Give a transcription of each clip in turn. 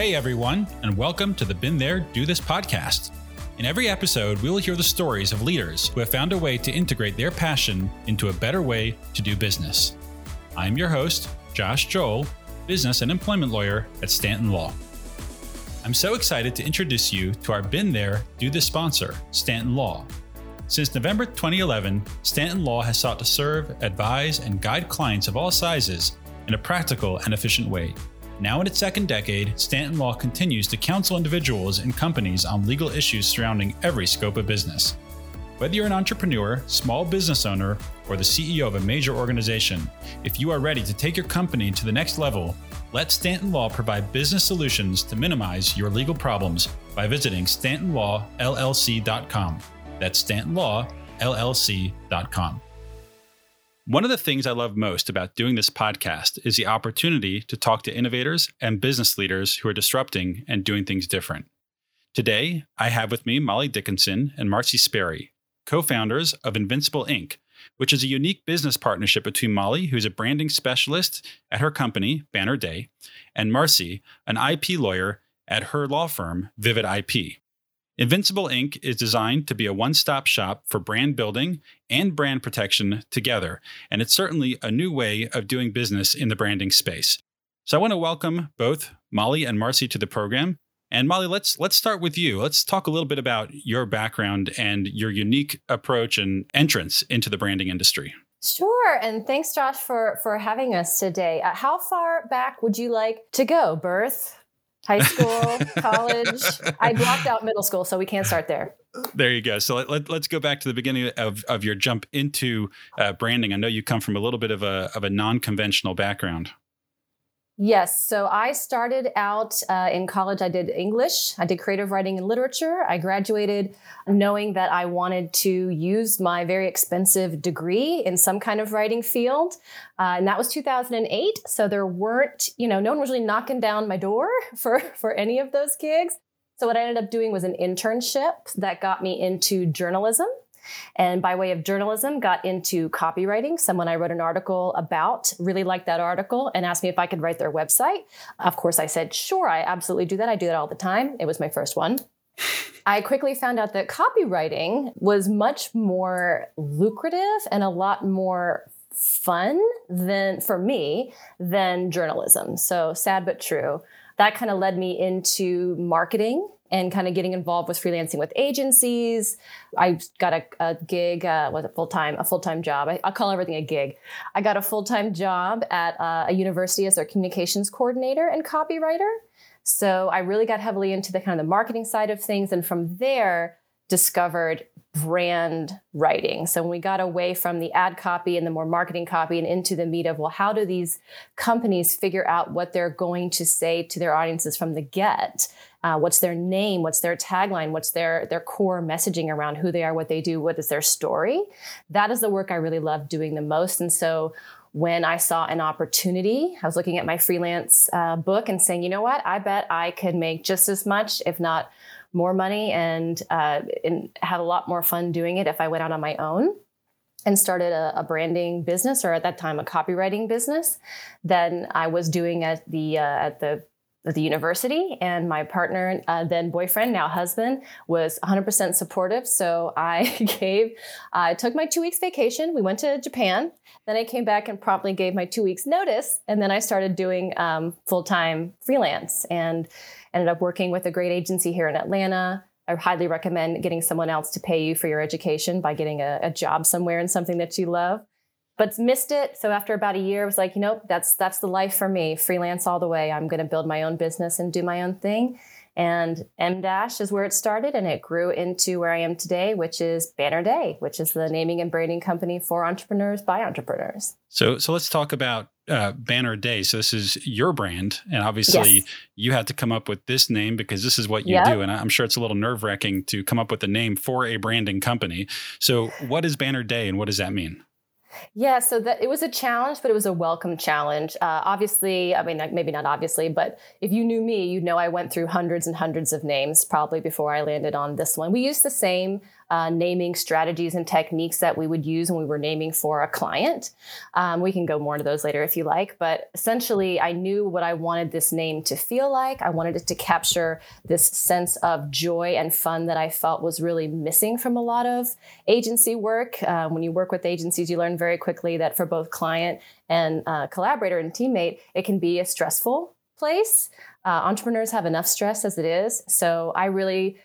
Hey, everyone, and welcome to the Been There, Do This podcast. In every episode, we will hear the stories of leaders who have found a way to integrate their passion into a better way to do business. I'm your host, Josh Joel, business and employment lawyer at Stanton Law. I'm so excited to introduce you to our Been There, Do This sponsor, Stanton Law. Since November 2011, Stanton Law has sought to serve, advise, and guide clients of all sizes in a practical and efficient way. Now in its second decade, Stanton Law continues to counsel individuals and companies on legal issues surrounding every scope of business. Whether you're an entrepreneur, small business owner, or the CEO of a major organization, if you are ready to take your company to the next level, let Stanton Law provide business solutions to minimize your legal problems by visiting stantonlawllc.com. That's stantonlawllc.com. One of the things I love most about doing this podcast is the opportunity to talk to innovators and business leaders who are disrupting and doing things different. Today, I have with me Molly Dickinson and Marcy Sperry, co founders of Invincible Inc., which is a unique business partnership between Molly, who's a branding specialist at her company, Banner Day, and Marcy, an IP lawyer at her law firm, Vivid IP. Invincible Inc. is designed to be a one stop shop for brand building and brand protection together, and it's certainly a new way of doing business in the branding space. So I want to welcome both Molly and Marcy to the program. And Molly, let's let's start with you. Let's talk a little bit about your background and your unique approach and entrance into the branding industry. Sure, and thanks, Josh, for for having us today. Uh, how far back would you like to go? Birth, high school, college. I blocked out middle school, so we can't start there. There you go. So let, let, us go back to the beginning of, of your jump into uh, branding. I know you come from a little bit of a, of a non conventional background. Yes. So I started out uh, in college. I did English. I did creative writing and literature. I graduated knowing that I wanted to use my very expensive degree in some kind of writing field. Uh, and that was 2008. So there weren't, you know, no one was really knocking down my door for, for any of those gigs. So what I ended up doing was an internship that got me into journalism. And by way of journalism, got into copywriting. Someone I wrote an article about really liked that article and asked me if I could write their website. Of course, I said, sure, I absolutely do that. I do that all the time. It was my first one. I quickly found out that copywriting was much more lucrative and a lot more fun than for me than journalism. So sad but true. That kind of led me into marketing and kind of getting involved with freelancing with agencies. I got a, a gig, uh, was a full time, a full time job. I, will call everything a gig. I got a full time job at uh, a university as their communications coordinator and copywriter. So I really got heavily into the kind of the marketing side of things, and from there discovered brand writing. So when we got away from the ad copy and the more marketing copy and into the meat of, well, how do these companies figure out what they're going to say to their audiences from the get? Uh, what's their name? What's their tagline? What's their their core messaging around who they are, what they do, what is their story? That is the work I really love doing the most. And so when I saw an opportunity, I was looking at my freelance uh, book and saying, you know what, I bet I could make just as much, if not more money, and, uh, and had a lot more fun doing it if I went out on my own and started a, a, branding business, or at that time a copywriting business. Than I was doing at the uh, at the at the university. And my partner uh, then boyfriend now husband was 100% supportive. So i gave i took my two weeks vacation. We went to japan. Then i came back and promptly gave my two weeks notice. And then i started doing um, full-time freelance. And ended up working with a great agency here in atlanta I highly recommend getting someone else to pay you for your education by getting a, a job somewhere in something that you love but missed it. So after about a year, I was like, you know, that's that's the life for me. Freelance all the way. I'm going to build my own business and do my own thing. And M Dash is where it started, and it grew into where I am today, which is Banner Day, which is the naming and branding company for entrepreneurs by entrepreneurs. So, so let's talk about uh, Banner Day. So this is your brand, and obviously yes. you had to come up with this name because this is what you yep. do. And I'm sure it's a little nerve wracking to come up with a name for a branding company. So, what is Banner Day, and what does that mean? Yeah, so that it was a challenge, but it was a welcome challenge. Uh, obviously, I mean, maybe not obviously, but if you knew me, you'd know I went through hundreds and hundreds of names probably before I landed on this one. We used the same uh, naming strategies and techniques that we would use when we were naming for a client. Um, we can go more into those later if you like, but essentially, I knew what I wanted this name to feel like. I wanted it to capture this sense of joy and fun that I felt was really missing from a lot of agency work. Uh, when you work with agencies, you learn very quickly that for both client and uh, collaborator and teammate, it can be a stressful place. Uh, entrepreneurs have enough stress as it is. So I really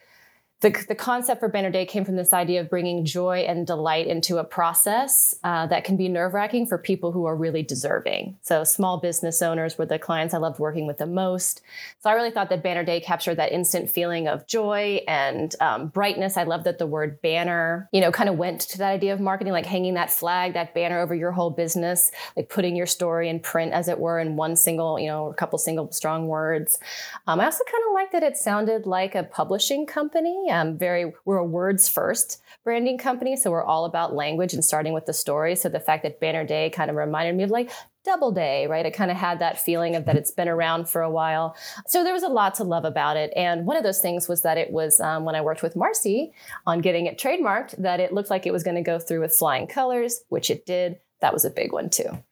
the, the concept for Banner Day came from this idea of bringing joy and delight into a process uh, that can be nerve wracking for people who are really deserving. So, small business owners were the clients I loved working with the most. So, I really thought that Banner Day captured that instant feeling of joy and um, brightness. I love that the word banner, you know, kind of went to that idea of marketing, like hanging that flag, that banner over your whole business, like putting your story in print, as it were, in one single, you know, a couple single strong words. Um, I also kind of like that it sounded like a publishing company um, very we're a words first branding company, so we're all about language and starting with the story. So the fact that Banner Day kind of reminded me of like Doubleday, right? It kind of had that feeling of that it's been around for a while. So there was a lot to love about it. And one of those things was that it was um, when I worked with Marcy on getting it trademarked, that it looked like it was going to go through with flying colors, which it did. That was a big one too.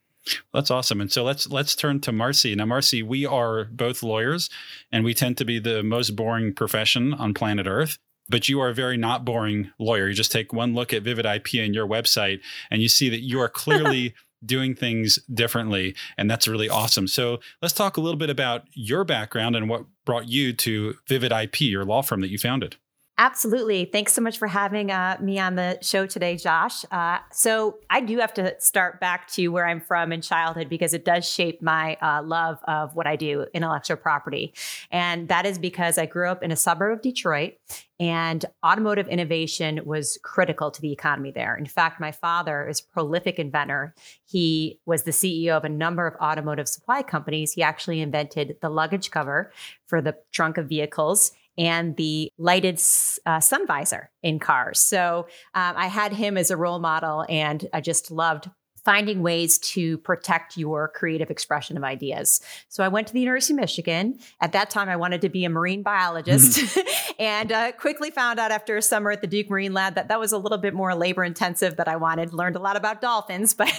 That's awesome. And so let's let's turn to Marcy. Now, Marcy, we are both lawyers, and we tend to be the most boring profession on planet Earth but you are a very not boring lawyer. You just take one look at Vivid IP and your website, and you see that you are clearly doing things differently. And that's really awesome. So let's talk a little bit about your background and what brought you to Vivid IP, your law firm that you founded. Absolutely. Thanks so much for having uh, me on the show today, Josh. Uh, so, I do have to start back to where I'm from in childhood because it does shape my uh, love of what I do, intellectual property. And that is because I grew up in a suburb of Detroit and automotive innovation was critical to the economy there. In fact, my father is a prolific inventor. He was the CEO of a number of automotive supply companies. He actually invented the luggage cover for the trunk of vehicles and the lighted uh, sun visor in cars. So um, I had him as a role model, and I just loved finding ways to protect your creative expression of ideas. So I went to the University of Michigan. At that time, I wanted to be a marine biologist mm-hmm. and uh, quickly found out after a summer at the Duke Marine Lab that that was a little bit more labor intensive that I wanted. Learned a lot about dolphins, but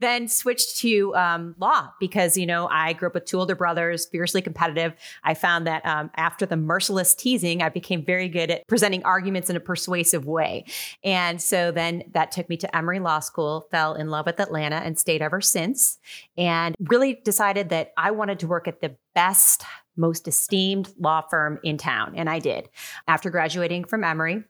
then switched to um, law because, you know, I grew up with two older brothers, fiercely competitive. I found that um, after the merciless teasing, I became very good at presenting arguments in a persuasive way. And so then that took me to Emory Law School, fell in love with Atlanta and stayed ever since. And really decided that I wanted to work at the best, most esteemed law firm in town. And I did. After graduating from Emory,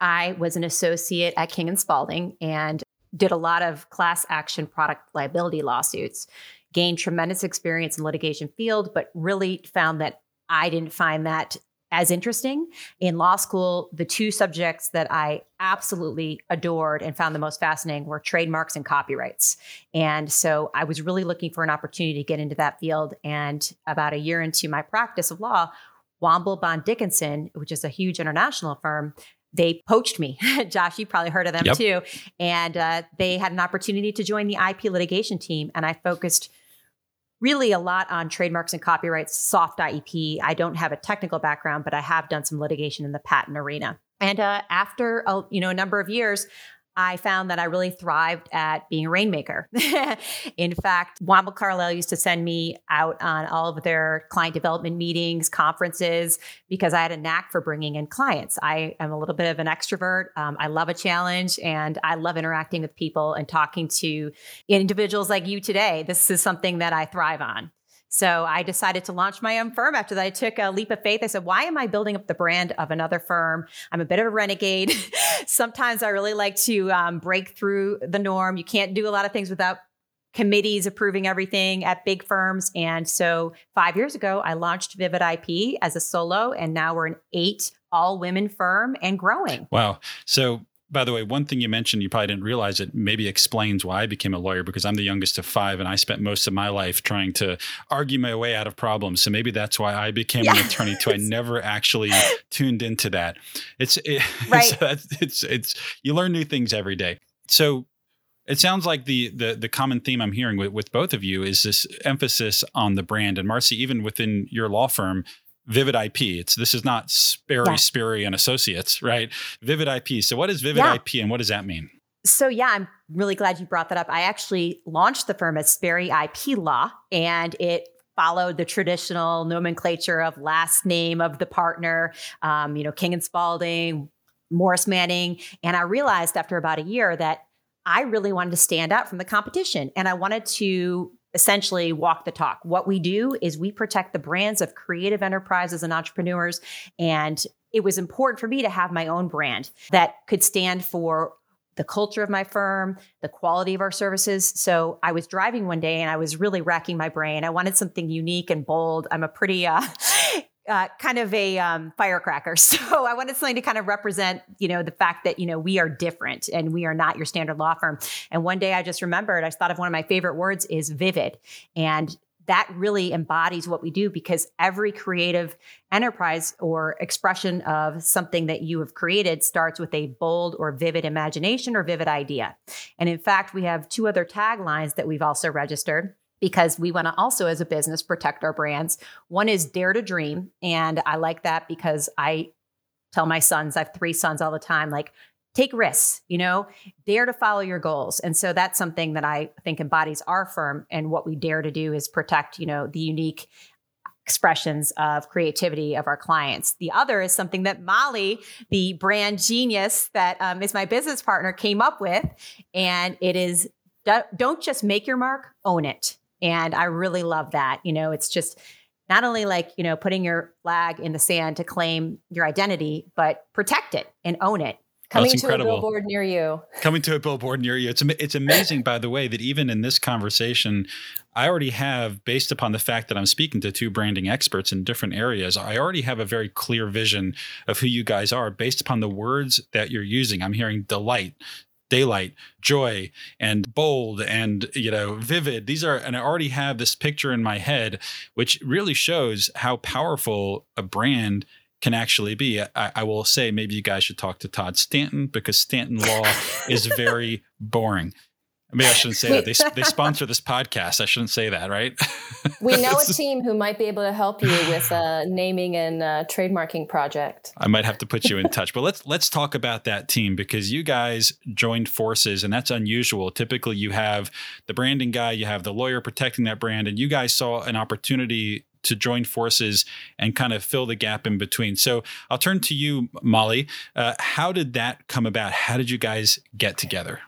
I was an associate at King and Spalding and did a lot of class action product liability lawsuits. Gained tremendous experience in litigation field, but really found that I didn't find that as interesting. In law school, the two subjects that I absolutely adored and found the most fascinating were trademarks and copyrights. And so I was really looking for an opportunity to get into that field. And about a year into my practice of law, Womble Bond Dickinson, which is a huge international firm, they poached me. Josh, you probably heard of them yep. too. And uh, they had an opportunity to join the IP litigation team. And I focused really a lot on trademarks and copyrights, soft IP. I don't have a technical background, but I have done some litigation in the patent arena. And uh, after a, you know a number of years, I found that I really thrived at being a rainmaker. in fact, Womble Carlyle used to send me out on all of their client development meetings, conferences, because I had a knack for bringing in clients. I am a little bit of an extrovert. Um, I love a challenge and I love interacting with people and talking to individuals like you today. This is something that I thrive on. So I decided to launch my own firm after that. I took a leap of faith. I said, why am I building up the brand of another firm? I'm a bit of a renegade. Sometimes I really like to um, break through the norm. You can't do a lot of things without committees approving everything at big firms. And so five years ago, I launched Vivid IP as a solo, and now we're an eight all women firm and growing. Wow. So by the way, one thing you mentioned, you probably didn't realize it maybe explains why I became a lawyer because I'm the youngest of five and I spent most of my life trying to argue my way out of problems. So maybe that's why I became yes. an attorney too. I never actually tuned into that. It's, it, right. it's, it's, it's, you learn new things every day. So It sounds like the the the common theme I'm hearing with, with both of you is this emphasis on the brand. And Marcy, even within your law firm, Vivid IP. It's this is not Sperry yeah. Sperry and Associates, right? Vivid IP. So what is Vivid yeah. IP and what does that mean? So yeah, I'm really glad you brought that up. I actually launched the firm as Sperry IP Law, and it followed the traditional nomenclature of last name of the partner, um, you know, King and Spalding, Morris Manning. And I realized after about a year that I really wanted to stand out from the competition and I wanted to essentially walk the talk. What we do is we protect the brands of creative enterprises and entrepreneurs. And it was important for me to have my own brand that could stand for the culture of my firm, the quality of our services. So I was driving one day and I was really racking my brain. I wanted something unique and bold. I'm a pretty uh, uh, kind of a um, firecracker. So I wanted something to kind of represent, you know, the fact that, you know, we are different and we are not your standard law firm. And one day I just remembered, I thought of one of my favorite words is vivid. And that really embodies what we do because every creative enterprise or expression of something that you have created starts with a bold or vivid imagination or vivid idea. And in fact, we have two other taglines that we've also registered because we want to also, as a business, protect our brands. One is dare to dream. And I like that because I tell my sons, I have three sons all the time, like, take risks, you know, dare to follow your goals. And so that's something that I think embodies our firm. And what we dare to do is protect, you know, the unique expressions of creativity of our clients. The other is something that Molly, the brand genius that um, is my business partner, came up with. And it is don't just make your mark, own it. And I really love that. You know, it's just not only like, you know, putting your flag in the sand to claim your identity, but protect it and own it. Oh, Coming to a billboard near you. Coming to a billboard near you. It's it's amazing, by the way, that even in this conversation, I already have, based upon the fact that I'm speaking to two branding experts in different areas, I already have a very clear vision of who you guys are based upon the words that you're using. I'm hearing delight, daylight, joy, and bold and you know vivid. These are, and I already have this picture in my head, which really shows how powerful a brand can actually be. I, I, will say maybe you guys should talk to Todd Stanton because Stanton Law is very boring. Maybe I shouldn't say that. They, they sponsor this podcast. I shouldn't say that, right? we know a team who might be able to help you with a naming and uh, trademarking project. I might have to put you in touch. But let's let's talk about that team because you guys joined forces, and that's unusual. Typically, you have the branding guy, you have the lawyer protecting that brand, and you guys saw an opportunity to join forces and kind of fill the gap in between. So I'll turn to you, Molly. Uh, how did that come about? How did you guys get together?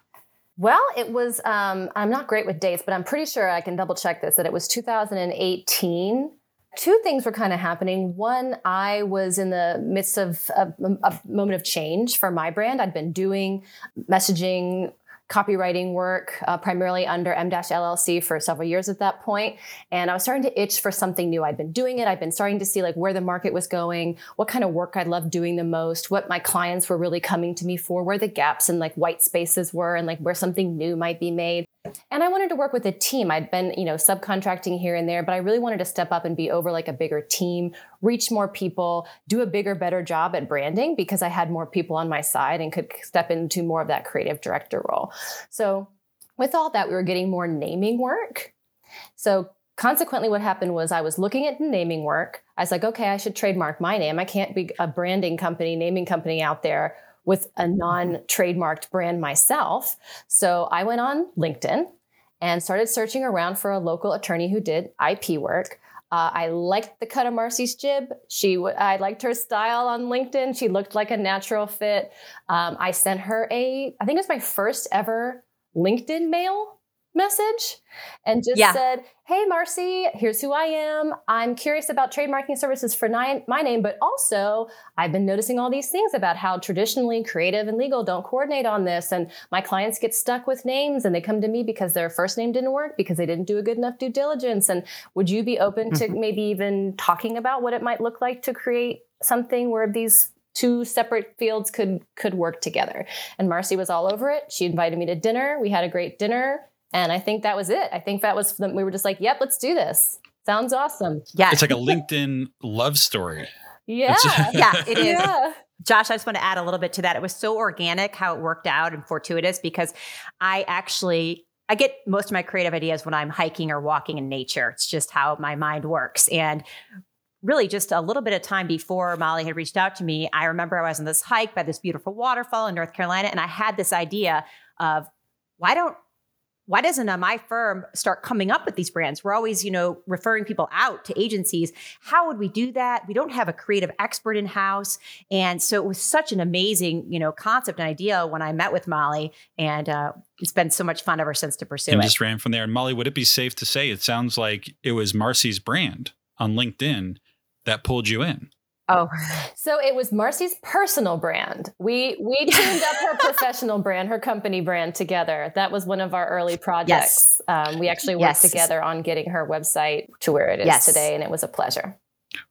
Well, it was, um, I'm not great with dates, but I'm pretty sure I can double check this that it was 2018. Two things were kind of happening. One, I was in the midst of a, a moment of change for my brand. I'd been doing messaging copywriting work, uh, primarily under M-LLC for several years at that point. And I was starting to itch for something new. I'd been doing it. I'd been starting to see like where the market was going, what kind of work I loved doing the most, what my clients were really coming to me for, where the gaps and like white spaces were and like where something new might be made. And I wanted to work with a team. I'd been, you know, subcontracting here and there, but I really wanted to step up and be over like a bigger team, reach more people, do a bigger, better job at branding because I had more people on my side and could step into more of that creative director role. So, with all that, we were getting more naming work. So, consequently, what happened was I was looking at naming work. I was like, okay, I should trademark my name. I can't be a branding company, naming company out there with a non trademarked brand myself. So I went on LinkedIn and started searching around for a local attorney who did IP work. Uh, I liked the cut of Marcy's jib. She, w- I liked her style on LinkedIn. She looked like a natural fit. Um, I sent her a, I think it was my first ever LinkedIn mail message and just yeah. said, Hey, Marcy, here's who I am. I'm curious about trademarking services for my name, but also I've been noticing all these things about how traditionally creative and legal don't coordinate on this. And my clients get stuck with names and they come to me because their first name didn't work because they didn't do a good enough due diligence. And would you be open to mm-hmm. maybe even talking about what it might look like to create something where these two separate fields could could work together and marcy was all over it she invited me to dinner we had a great dinner and I think that was it. I think that was, we were just like, yep, let's do this. Sounds awesome. Yeah. It's like a LinkedIn love story. Yeah. yeah, it is. Yeah. Josh, I just want to add a little bit to that. It was so organic how it worked out and fortuitous because I actually I get most of my creative ideas when I'm hiking or walking in nature. It's just how my mind works. And really just a little bit of time before Molly had reached out to me, I remember I was on this hike by this beautiful waterfall in North Carolina and I had this idea of why don't why doesn't uh, my firm start coming up with these brands? We're always, you know, referring people out to agencies. How would we do that? We don't have a creative expert in house, and so it was such an amazing, you know, concept and idea when I met with Molly, and uh, it's been so much fun ever since to pursue and it. just ran from there. And Molly, would it be safe to say it sounds like it was Marcy's brand on LinkedIn that pulled you in? Oh, so it was Marcy's personal brand. We we tuned up her professional brand, her company brand together. That was one of our early projects. Yes. Um, we actually worked yes. together on getting her website to where it is yes. today, and it was a pleasure.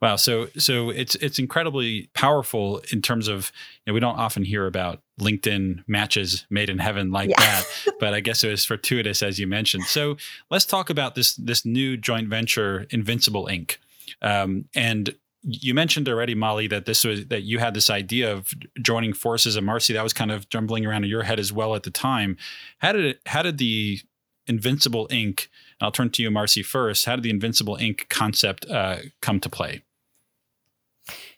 Wow, so so it's it's incredibly powerful in terms of you know we don't often hear about LinkedIn matches made in heaven like yeah. that, but I guess it was fortuitous as you mentioned. So let's talk about this this new joint venture, Invincible Inc. Um, and you mentioned already, Molly, that this was that you had this idea of joining forces, and Marcy, that was kind of jumbling around in your head as well at the time. How did it? How did the Invincible Inc. I'll turn to you, Marcy, first. How did the Invincible Inc. concept uh, come to play?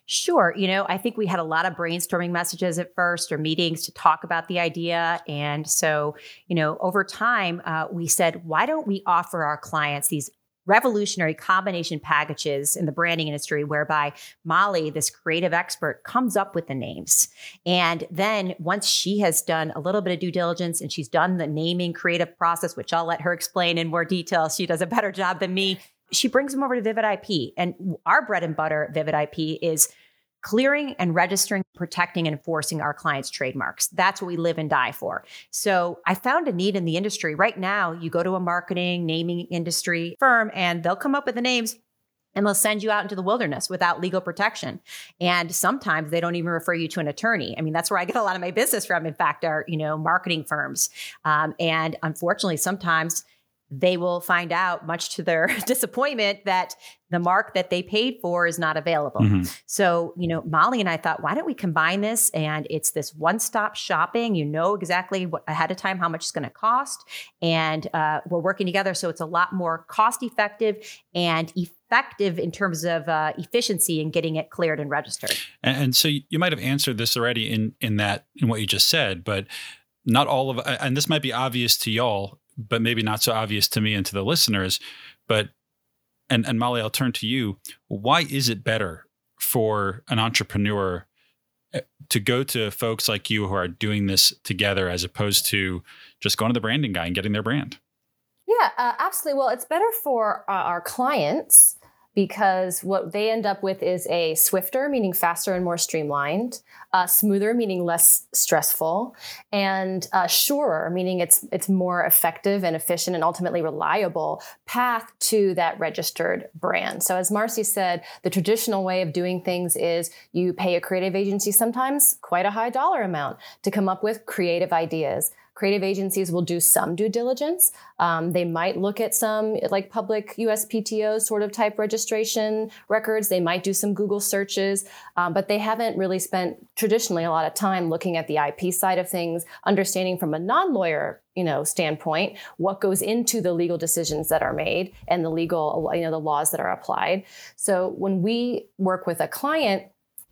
Sure. You know, I think we had a lot of brainstorming messages at first or meetings to talk about the idea. And so, you know, over time, uh, we said, why don't we offer our clients these revolutionary combination packages in the branding industry whereby Molly, this creative expert, comes up with the names. And then once she has done a little bit of due diligence and she's done the naming creative process, which I'll let her explain in more detail, she does a better job than me. She brings them over to Vivid IP. And our bread and butter, Vivid IP, is clearing and registering, protecting, and enforcing our clients' trademarks. That's what we live and die for. So I found a need in the industry. Right now, you go to a marketing, naming industry firm, and they'll come up with the names and they'll send you out into the wilderness without legal protection and sometimes they don't even refer you to an attorney i mean that's where i get a lot of my business from in fact are you know marketing firms um, and unfortunately sometimes they will find out, much to their disappointment, that the mark that they paid for is not available. Mm-hmm. So, you know, Molly and I thought, why don't we combine this? And it's this one stop shopping. You know exactly what ahead of time how much it's going to cost. And uh, we're working together. So it's a lot more cost effective and effective in terms of uh, efficiency in getting it cleared and registered. And, and so you might have answered this already in, in that, in what you just said, but not all of, and this might be obvious to y'all but maybe not so obvious to me and to the listeners. But and and Molly, I'll turn to you. Why is it better for an entrepreneur eh, to go to folks like you who are doing this together as opposed to just going to the branding guy and getting their brand? Yeah, uh, absolutely. Well, it's better for uh, our clients because what they end up with is a swifter, meaning faster and more streamlined, uh, smoother, meaning less stressful, and uh, surer, meaning it's it's more effective and efficient and ultimately reliable path to that registered brand. So, as Marcy said, the traditional way of doing things is you pay a creative agency sometimes quite a high dollar amount to come up with creative ideas. Creative agencies will do some due diligence. Um, they might look at some like public USPTO sort of type registration records. They might do some Google searches, um, but they haven't really spent traditionally a lot of time looking at the IP side of things, understanding from a non-lawyer you know standpoint what goes into the legal decisions that are made and the legal you know the laws that are applied so when we work with a client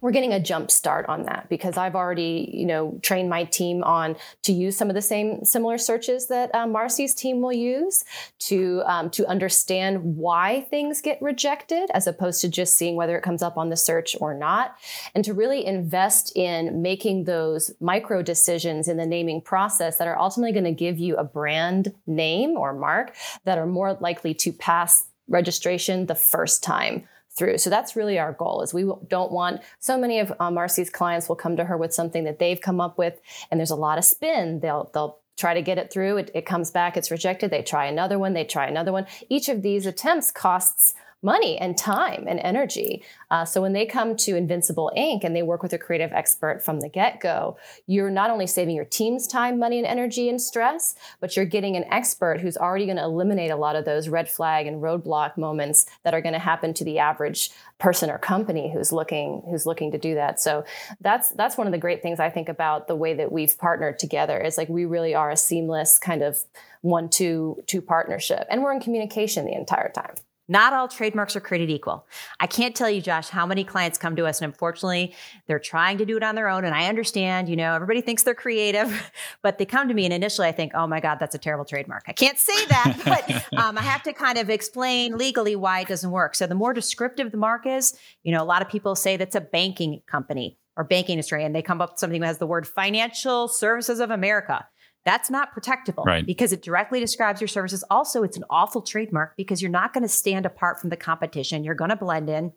we're getting a jump start on that because I've already, you know, trained my team on to use some of the same similar searches that um, Marcy's team will use to um, to understand why things get rejected, as opposed to just seeing whether it comes up on the search or not, and to really invest in making those micro decisions in the naming process that are ultimately going to give you a brand name or mark that are more likely to pass registration the first time through. So that's really our goal is we don't want so many of uh, Marcy's clients will come to her with something that they've come up with and there's a lot of spin. They'll they'll try to get it through. It, it comes back, it's rejected. They try another one, they try another one. Each of these attempts costs money and time and energy. Uh, so when they come to Invincible Inc. and they work with a creative expert from the get go, you're not only saving your team's time, money, and energy and stress, but you're getting an expert who's already going to eliminate a lot of those red flag and roadblock moments that are going to happen to the average person or company who's looking who's looking to do that. So that's that's one of the great things I think about the way that we've partnered together is like we really are a seamless kind of one two two partnership and we're in communication the entire time. Not all trademarks are created equal. I can't tell you, Josh, how many clients come to us and unfortunately they're trying to do it on their own. And I understand, you know, everybody thinks they're creative, but they come to me and initially I think, oh my God, that's a terrible trademark. I can't say that, but um, I have to kind of explain legally why it doesn't work. So the more descriptive the mark is, you know, a lot of people say that's a banking company or banking industry and they come up with something that has the word financial services of America. That's not protectable right. because it directly describes your services. Also, it's an awful trademark because you're not going to stand apart from the competition. You're going to blend in.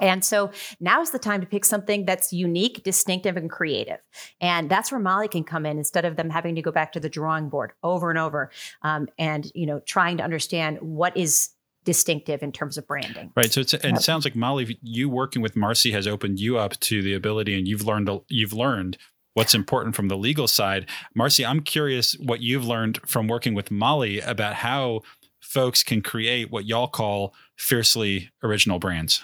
And so now's the time to pick something that's unique, distinctive, and creative. And that's where Molly can come in instead of them having to go back to the drawing board over and over um, and, you know, trying to understand what is distinctive in terms of branding. Right. So and it sounds like Molly, you working with Marcy has opened you up to the ability and you've learned, you've learned what's important from the legal side. Marcy, I'm curious what you've learned from working with Molly about how folks can create what y'all call fiercely original brands.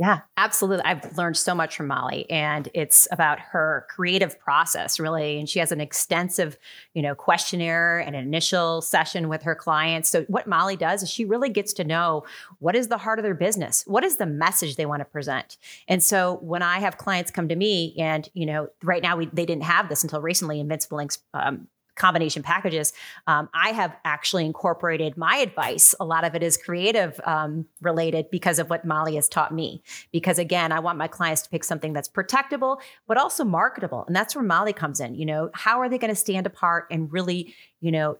Yeah, absolutely. I've learned so much from Molly and it's about her creative process really and she has an extensive, you know, questionnaire and an initial session with her clients. So what Molly does is she really gets to know what is the heart of their business? What is the message they want to present? And so when I have clients come to me and, you know, right now we they didn't have this until recently Invincible Ink's um, combination packages, um, I have actually incorporated my advice. A lot of it is creative um, related because of what Molly has taught me. Because again, I want my clients to pick something that's protectable, but also marketable. And that's where Molly comes in. You know, how are they going to stand apart and really, you know,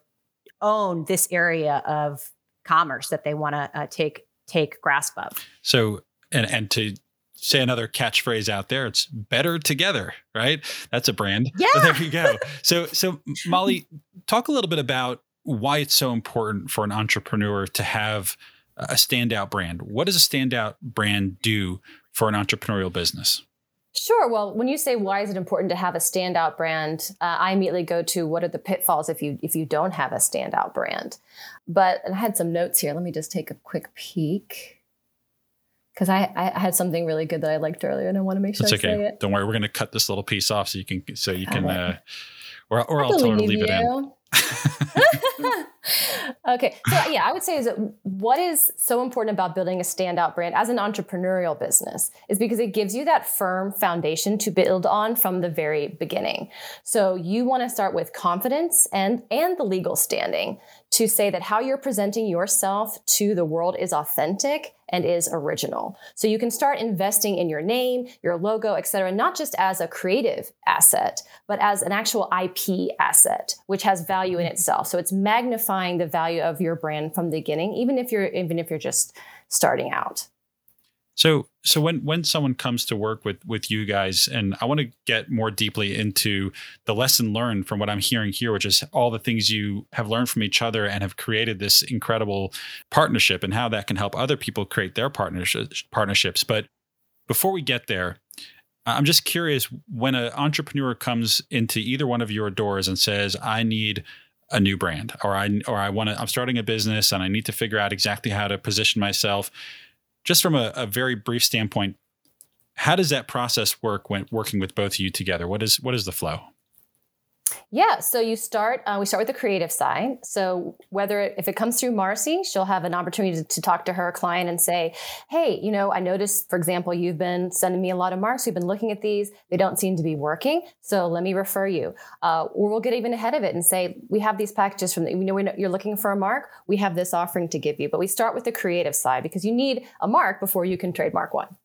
own this area of commerce that they want to uh, take take grasp of? So, and and to say another catchphrase out there it's better together right? That's a brand. Yeah. There you go. So so molly talk a little bit about why it's so important for an entrepreneur to have a standout brand. What does a standout brand do for an entrepreneurial business? Sure. Well, when you say why is it important to have a standout brand, uh, I immediately go to what are the pitfalls if you if you don't have a standout brand. But I had some notes here. Let me just take a quick peek because I, I had something really good that I liked earlier, and I want to make sure That's I okay. say it. Don't worry, we're going to cut this little piece off so you can so you can, uh, or or I'll tell her to leave you. it in. okay. So uh, yeah, I would say is that what is so important about building a standout brand as an entrepreneurial business is because it gives you that firm foundation to build on from the very beginning. So you want to start with confidence and and the legal standing to say that how you're presenting yourself to the world is authentic and is original. So you can start investing in your name, your logo, et cetera, not just as a creative asset, but as an actual IP asset, which has value in itself. So it's magnifying the value of your brand from the beginning, even if you're even if you're just starting out. So so when when someone comes to work with with you guys and I want to get more deeply into the lesson learned from what I'm hearing here which is all the things you have learned from each other and have created this incredible partnership and how that can help other people create their partnerships partnerships but before we get there I'm just curious when an entrepreneur comes into either one of your doors and says I need a new brand or I or I want to I'm starting a business and I need to figure out exactly how to position myself just from a, a very brief standpoint, how does that process work when working with both of you together? What is what is the flow? Yeah, so you start. Uh, we start with the creative side. So whether it, if it comes through Marcy, she'll have an opportunity to, to, talk to her client and say, "Hey, you know, I noticed, for example, you've been sending me a lot of marks. We've been looking at these. They don't seem to be working. So let me refer you." Uh, or we'll get even ahead of it and say, "We have these packages from. The, you know, you're looking for a mark. We have this offering to give you." But we start with the creative side because you need a mark before you can trademark one.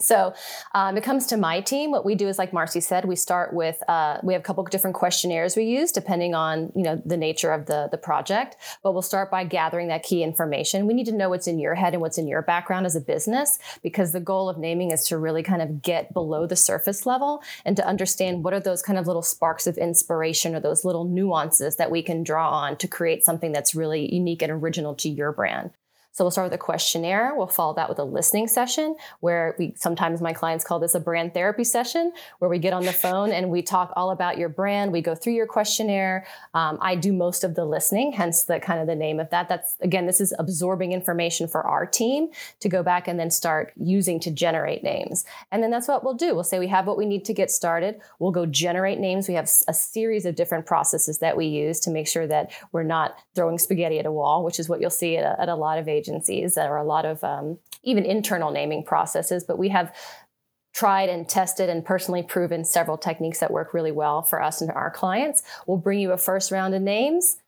So um, it comes to my team. What we do is, like Marcy said, we start with uh, we have a couple different questionnaires we use depending on you know the nature of the the project. But we'll start by gathering that key information. We need to know what's in your head and what's in your background as a business because the goal of naming is to really kind of get below the surface level and to understand what are those kind of little sparks of inspiration or those little nuances that we can draw on to create something that's really unique and original to your brand. So we'll start with a questionnaire. We'll follow that with a listening session where we sometimes my clients call this a brand therapy session where we get on the phone and we talk all about your brand. We go through your questionnaire. Um, I do most of the listening, hence the kind of the name of that. That's again, this is absorbing information for our team to go back and then start using to generate names. And then that's what we'll do. We'll say we have what we need to get started. We'll go generate names. We have a series of different processes that we use to make sure that we're not throwing spaghetti at a wall, which is what you'll see at a, at a lot of agencies agencies. There are a lot of um, even internal naming processes, but we have tried and tested and personally proven several techniques that work really well for us and our clients. We'll bring you a first round of names.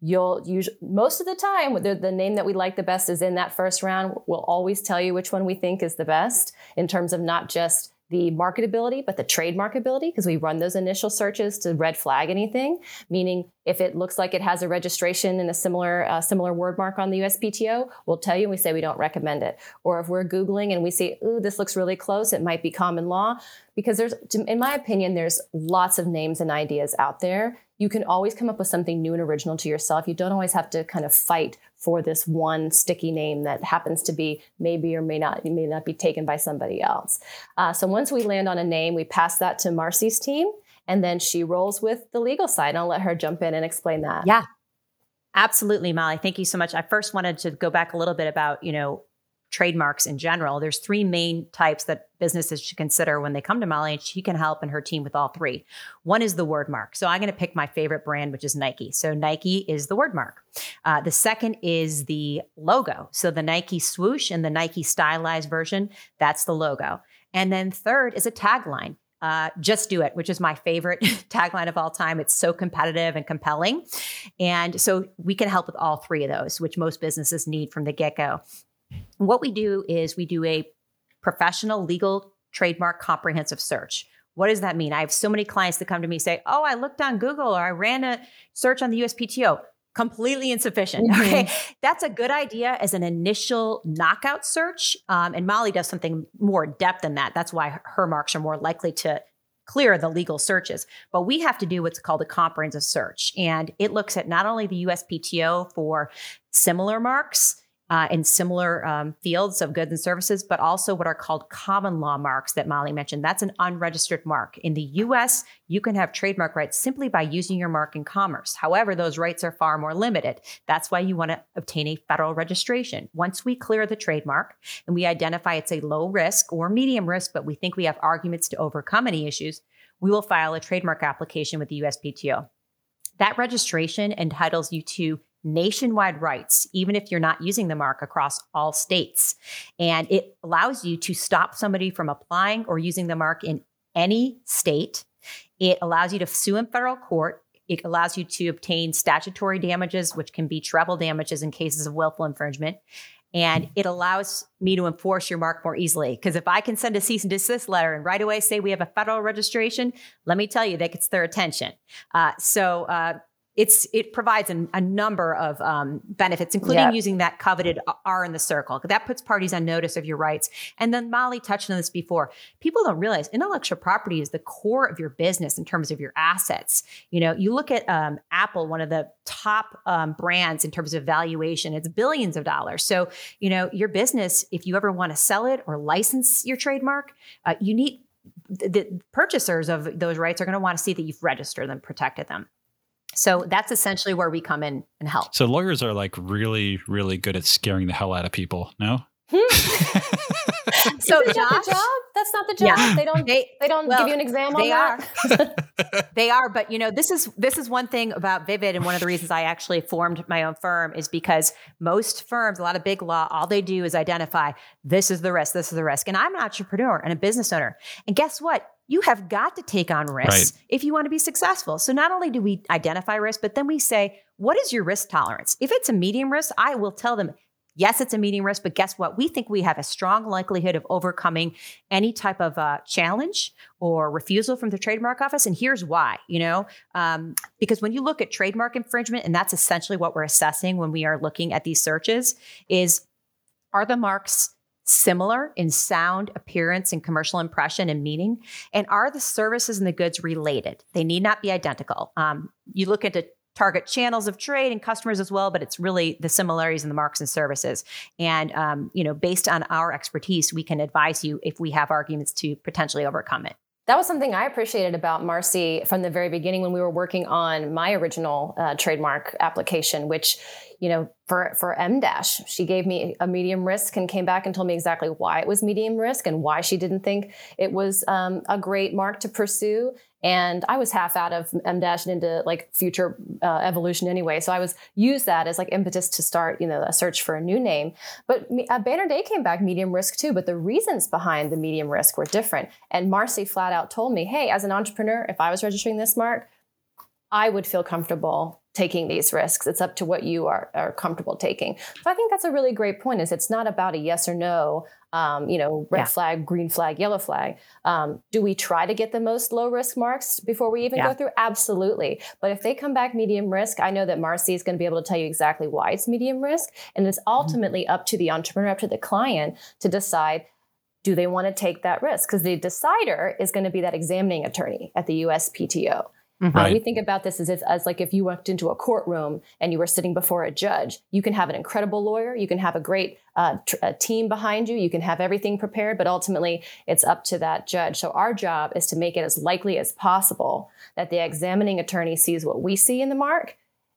You'll use most of the time the, the name that we like the best is in that first round. We'll always tell you which one we think is the best in terms of not just the marketability, but the trade marketability, because we run those initial searches to red flag anything, meaning if it looks like it has a registration and a similar uh, similar word mark on the USPTO, we'll tell you and we say we don't recommend it. Or if we're Googling and we see, ooh, this looks really close, it might be common law, because there's, in my opinion, there's lots of names and ideas out there. You can always come up with something new and original to yourself. You don't always have to kind of fight for this one sticky name that happens to be maybe or may not may not be taken by somebody else. Uh, so once we land on a name, we pass that to Marcy's team, and then she rolls with the legal side. I'll let her jump in and explain that. Yeah, absolutely, Molly. Thank you so much. I first wanted to go back a little bit about you know trademarks in general. There's three main types that businesses should consider when they come to Molly, and she can help and her team with all three. One is the word mark. So I'm going to pick my favorite brand, which is Nike. So Nike is the word mark. Uh, the second is the logo. So the Nike swoosh and the Nike stylized version, that's the logo. And then third is a tagline. Uh, just do it, which is my favorite tagline of all time. It's so competitive and compelling. And so we can help with all three of those, which most businesses need from the get go. What we do is we do a professional legal trademark comprehensive search. What does that mean? I have so many clients that come to me say, "Oh, I looked on Google or I ran a search on the USPTO." Completely insufficient. Mm-hmm. Okay, that's a good idea as an initial knockout search. Um, and Molly does something more depth than that. That's why her marks are more likely to clear the legal searches. But we have to do what's called a comprehensive search, and it looks at not only the USPTO for similar marks uh, in similar um, fields of goods and services, but also what are called common law marks that Molly mentioned. That's an unregistered mark. In the US, you can have trademark rights simply by using your mark in commerce. However, those rights are far more limited. That's why you want to obtain a federal registration. Once we clear the trademark and we identify it's a low risk or medium risk, but we think we have arguments to overcome any issues, we will file a trademark application with the USPTO. That registration entitles you to nationwide rights, even if you're not using the mark across all states. And it allows you to stop somebody from applying or using the mark in any state. It allows you to sue in federal court. It allows you to obtain statutory damages, which can be treble damages in cases of willful infringement. And it allows me to enforce your mark more easily. Because if I can send a cease and desist letter and right away say we have a federal registration, let me tell you, that gets their attention. Uh, so uh, it's it provides a, a number of um, benefits, including using that coveted R in the circle. That puts parties on notice of your rights. And then Molly touched on this before. People don't realize intellectual property is the core of your business in terms of your assets. You know, you look at um, Apple, one of the top um, brands in terms of valuation. It's billions of dollars. So you know, your business, if you ever want to sell it or license your trademark, uh, you need the purchasers of those rights are going to want to see that you've registered them, protected them. So that's essentially where we come in and help. So lawyers are like really, really good at scaring the hell out of people. No. Hmm. so Josh, the job? That's not the job. Yeah. They don't. They, they don't well, give you an exam. They are. they are. But you know, this is this is one thing about Vivid, and one of the reasons I actually formed my own firm is because most firms, a lot of big law, all they do is identify this is the risk, this is the risk, and I'm an entrepreneur and a business owner, and guess what? You have got to take on risks right. if you want to be successful. So not only do we identify risk, but then we say, what is your risk tolerance? If it's a medium risk, I will tell them, yes, it's a medium risk, but guess what? We think we have a strong likelihood of overcoming any type of uh, challenge or refusal from the trademark office. And here's why, you know, um, because when you look at trademark infringement, and that's essentially what we're assessing when we are looking at these searches, is are the marks similar in sound, appearance, and commercial impression and meaning? And are the services and the goods related? They need not be identical. Um, you look into target channels of trade and customers as well, but it's really the similarities in the marks and services. And um, you know, based on our expertise, we can advise you if we have arguments to potentially overcome it. That was something I appreciated about Marcy from the very beginning when we were working on my original uh, trademark application, which, you know, for for M dash, she gave me a medium risk and came back and told me exactly why it was medium risk and why she didn't think it was um, a great mark to pursue. And I was half out of M dash and into like future uh, evolution anyway. So I was use that as like impetus to start, you know, a search for a new name. But uh, Banner Day came back medium risk too, but the reasons behind the medium risk were different. And Marcy flat out told me, hey, as an entrepreneur, if I was registering this mark, I would feel comfortable taking these risks. It's up to what you are, are comfortable taking. So I think that's a really great point is it's not about a yes or no, um, you know, red yeah. flag, green flag, yellow flag. Um, do we try to get the most low risk marks before we even yeah. go through? Absolutely. But if they come back medium risk, I know that Marcy is going to be able to tell you exactly why it's medium risk. And it's mm-hmm. ultimately mm-hmm. up to the entrepreneur, up to the client to decide do they want to take that risk? Because the decider is going to be that examining attorney at the USPTO. Mm-hmm. Uh, we think about this as if, as like if you walked into a courtroom and you were sitting before a judge. You can have an incredible lawyer, you can have a great uh, tr- a team behind you, you can have everything prepared, but ultimately it's up to that judge. So our job is to make it as likely as possible that the examining attorney sees what we see in the mark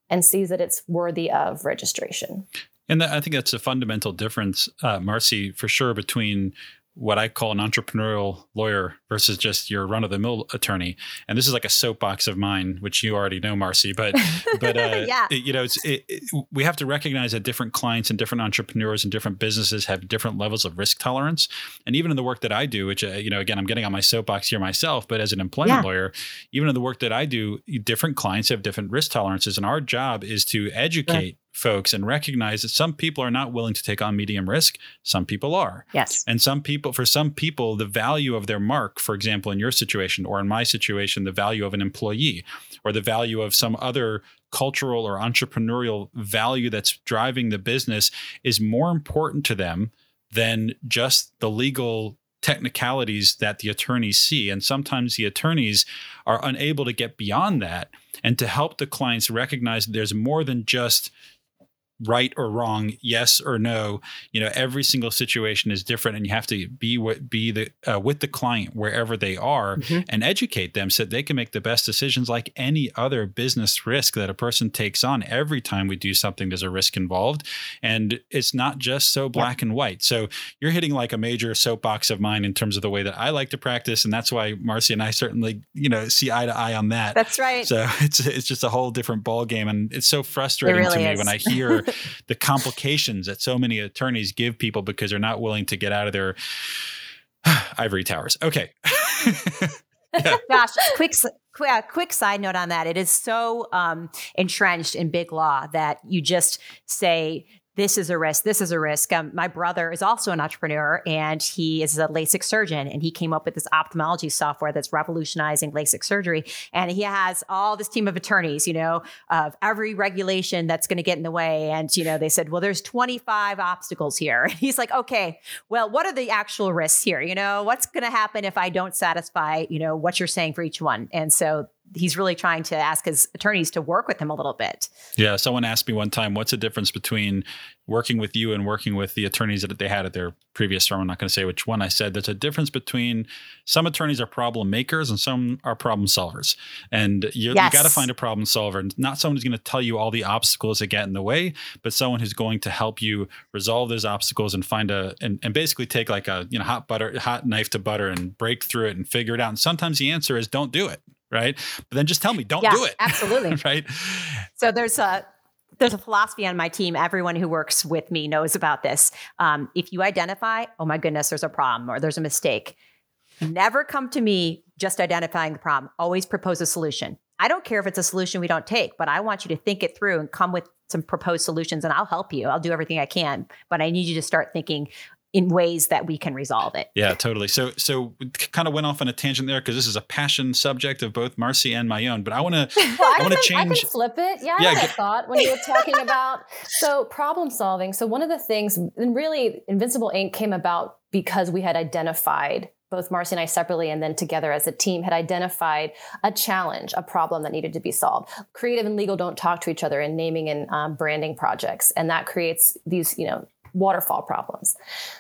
and sees that it's worthy of registration. And I think that's a fundamental difference, uh, Marcy, for sure, between what I call an entrepreneurial lawyer versus just your run of the mill attorney. And this is like a soapbox of mine, which you already know, Marcy. But but uh, yeah. It, you know, it's it, it, we have to recognize that different clients and different entrepreneurs and different businesses have different levels of risk tolerance. And even in the work that I do, which uh, you know, again, I'm getting on my soapbox here myself, but as an employment yeah. lawyer, even in the work that I do, different clients have different risk tolerances, and our job is to educate folks and recognize that some people are not willing to take on medium risk. Some people are. Yes. And some people, for some people, the value of their mark, for example, in your situation or in my situation, the value of an employee or the value of some other cultural or entrepreneurial value that's driving the business is more important to them than just the legal technicalities that the attorneys see. And sometimes the attorneys are unable to get beyond that and to help the clients recognize there's more than just right or wrong, yes or no. You know, every single situation is different, and you have to be be the uh, with the client wherever they are mm-hmm. and educate them so they can make the best decisions. Like any other business risk that a person takes on, every time we do something, there's a risk involved, and it's not just so black yeah. and white. So you're hitting like a major soapbox of mine in terms of the way that I like to practice, and that's why Marcy and I certainly you know see eye to eye on that. That's right. So it's it's just a whole different ball game, and it's so frustrating it really to me is. when I hear the complications that so many attorneys give people because they're not willing to get out of their ivory towers. Okay. Gosh, quick, quick, uh, quick side note on that. It is so um, entrenched in big law that you just say this is a risk. This is a risk. Um, my brother is also an entrepreneur and he is a LASIK surgeon and he came up with this ophthalmology software that's revolutionizing LASIK surgery. And he has all this team of attorneys, you know, of every regulation that's going to get in the way. And, you know, they said, well, there's 25 obstacles here. And he's like, okay, well, what are the actual risks here? You know, what's going to happen if I don't satisfy, you know, what you're saying for each one? And so he's really trying to ask his attorneys to work with him a little bit. Yeah, someone asked me one time, what's the difference between working with you and working with the attorneys that they had at their previous firm? I'm not going to say which one. I said there's a difference between some attorneys are problem makers and some are problem solvers. And you, yes. you got to find a problem solver, not someone who's going to tell you all the obstacles that get in the way, but someone who's going to help you resolve those obstacles and find a and, and basically take like a you know hot butter hot knife to butter and break through it and figure it out. And sometimes the answer is don't do it right? But then just tell me, don't yeah, do it. Absolutely. right. So there's a there's a philosophy on my team. Everyone who works with me knows about this. Um, if you identify, oh my goodness, there's a problem or there's a mistake, never come to me just identifying the problem. Always propose a solution. I don't care if it's a solution we don't take, but I want you to think it through and come with some proposed solutions and I'll help you. I'll do everything I can, but I need you to start thinking in ways that we can resolve it. Yeah, totally. So so kind of went off on a tangent there because this is a passion subject of both Marcy and my own. But I want to well, I want to change. I can flip it. Yeah, yeah I had a thought when you were talking about so problem solving. So one of the things, and really, Invincible Ink came about because we had identified both Marcy and I separately and then together as a team had identified a challenge, a problem that needed to be solved. Creative and legal don't talk to each other in naming and um, branding projects, and that creates these, you know, waterfall problems.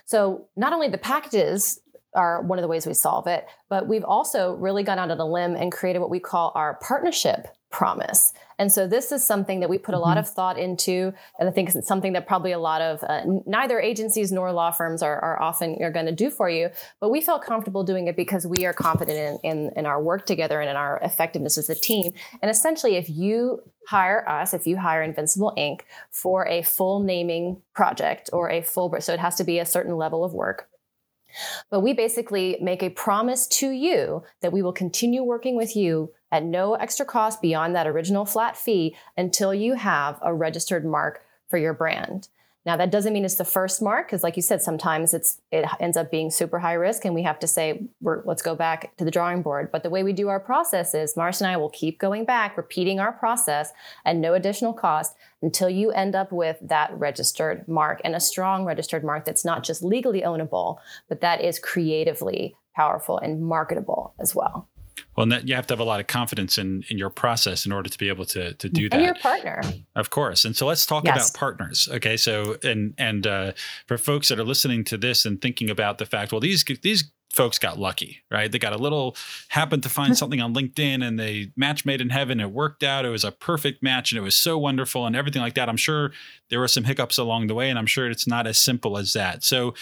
So not only the packages are one of the ways we solve it, but we've also really gone out on a limb and created what we call our partnership promise. And so this is something that we put a lot mm-hmm. of thought into, and I think it's something that probably a lot of uh, neither agencies nor law firms are, are often are going to do for you. But we felt comfortable doing it because we are confident in, in, in our work together and in our effectiveness as a team. And essentially, if you hire us, if you hire Invincible Inc. for a full naming project or a full, so it has to be a certain level of work but we basically make a promise to you that we will continue working with you at no extra cost beyond that original flat fee until you have a registered mark for your brand. Now that doesn't mean it's the first mark because, like you said, sometimes it's it ends up being super high risk, and we have to say let's go back to the drawing board. But the way we do our process is Marcy and I will keep going back, repeating our process at no additional cost until you end up with that registered mark and a strong registered mark that's not just legally ownable, but that is creatively powerful and marketable as well. Well, and that you have to have a lot of confidence in in your process in order to be able to to do that. And your partner, of course. And so let's talk yes. about partners. Okay, so and and uh, for folks that are listening to this and thinking about the fact, well, these these folks got lucky, right? They got a little happened to find something on LinkedIn and they match made in heaven. It worked out. It was a perfect match and it was so wonderful and everything like that. I'm sure there were some hiccups along the way, and I'm sure it's not as simple as that. So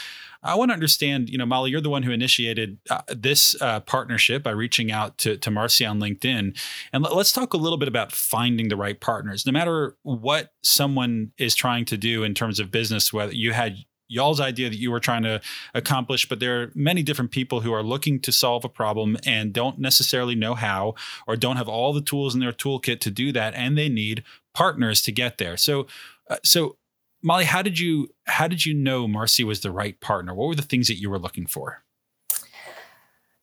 I want to understand, you know, Molly, you're the one who initiated uh, this uh, partnership by reaching out to, to Marcy on LinkedIn. And let, us talk a little bit about finding the right partners. No matter what someone is trying to do in terms of business, whether you had y'all's idea that you were trying to accomplish, but there are many different people who are looking to solve a problem and don't necessarily know how or don't have all the tools in their toolkit to do that. And they need partners to get there. So, uh, so Molly, how did you how did you know Marcy was the right partner? What were the things that you were looking for?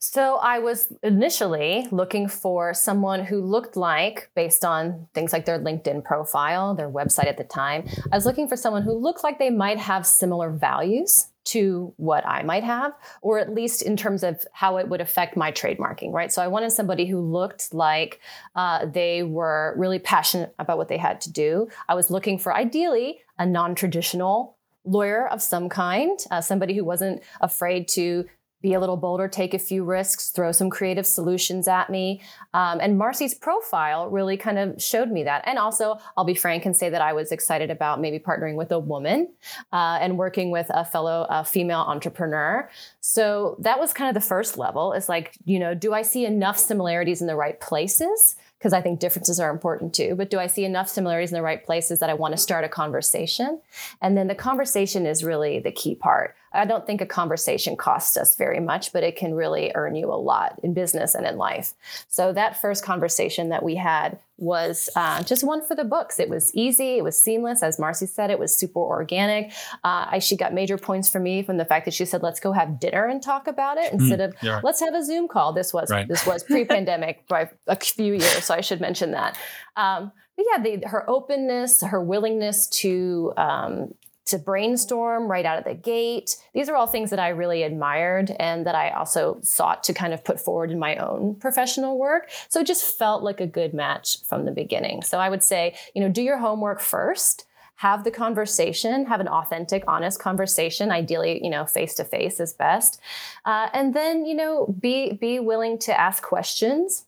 So I was initially looking for someone who looked like, based on things like their LinkedIn profile, their website at the time, I was looking for someone who looked like they might have similar values to what I might have, or at least in terms of how it would affect my trademarking, right? So I wanted somebody who looked like uh, they were really passionate about what they had to do. I was looking for ideally a non traditional lawyer of some kind, uh, somebody who wasn't afraid to be a little bolder, take a few risks, throw some creative solutions at me. Um, and Marcy's profile really kind of showed me that. And also, I'll be frank and say that I was excited about maybe partnering with a woman uh, and working with a fellow female entrepreneur. So that was kind of the first level. It's like, you know, do I see enough similarities in the right places? because I think differences are important too. But do I see enough similarities in the right places that I want to start a conversation? And then the conversation is really the key part. I don't think a conversation costs us very much, but it can really earn you a lot in business and in life. So that first conversation that we had was uh, just one for the books. It was easy, it was seamless. As Marcy said, it was super organic. Uh, I, she got major points for me from the fact that she said, "Let's go have dinner and talk about it," instead mm, of yeah. "Let's have a Zoom call." This was right. this was pre-pandemic by a few years, so I should mention that. Um, but yeah, the, her openness, her willingness to um, to brainstorm right out of the gate. These are all things that I really admired and that I also sought to kind of put forward in my own professional work. So it just felt like a good match from the beginning. So I would say, you know, do your homework first. Have the conversation, have an authentic, honest conversation. Ideally, you know, face to face is best, uh, and then you know, be be willing to ask questions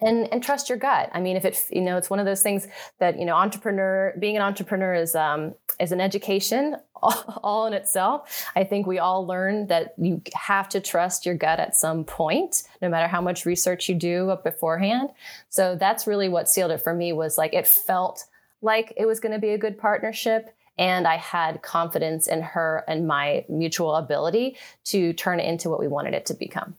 and and trust your gut. I mean, if it you know it's one of those things that you know entrepreneur being an entrepreneur is um, is an education all, all in itself. I think we all learn that you have to trust your gut at some point, no matter how much research you do beforehand. So that's really what sealed it for me. Was like it felt like it was going to be a good partnership. And I had confidence in her and my mutual ability to turn it into what we wanted it to become.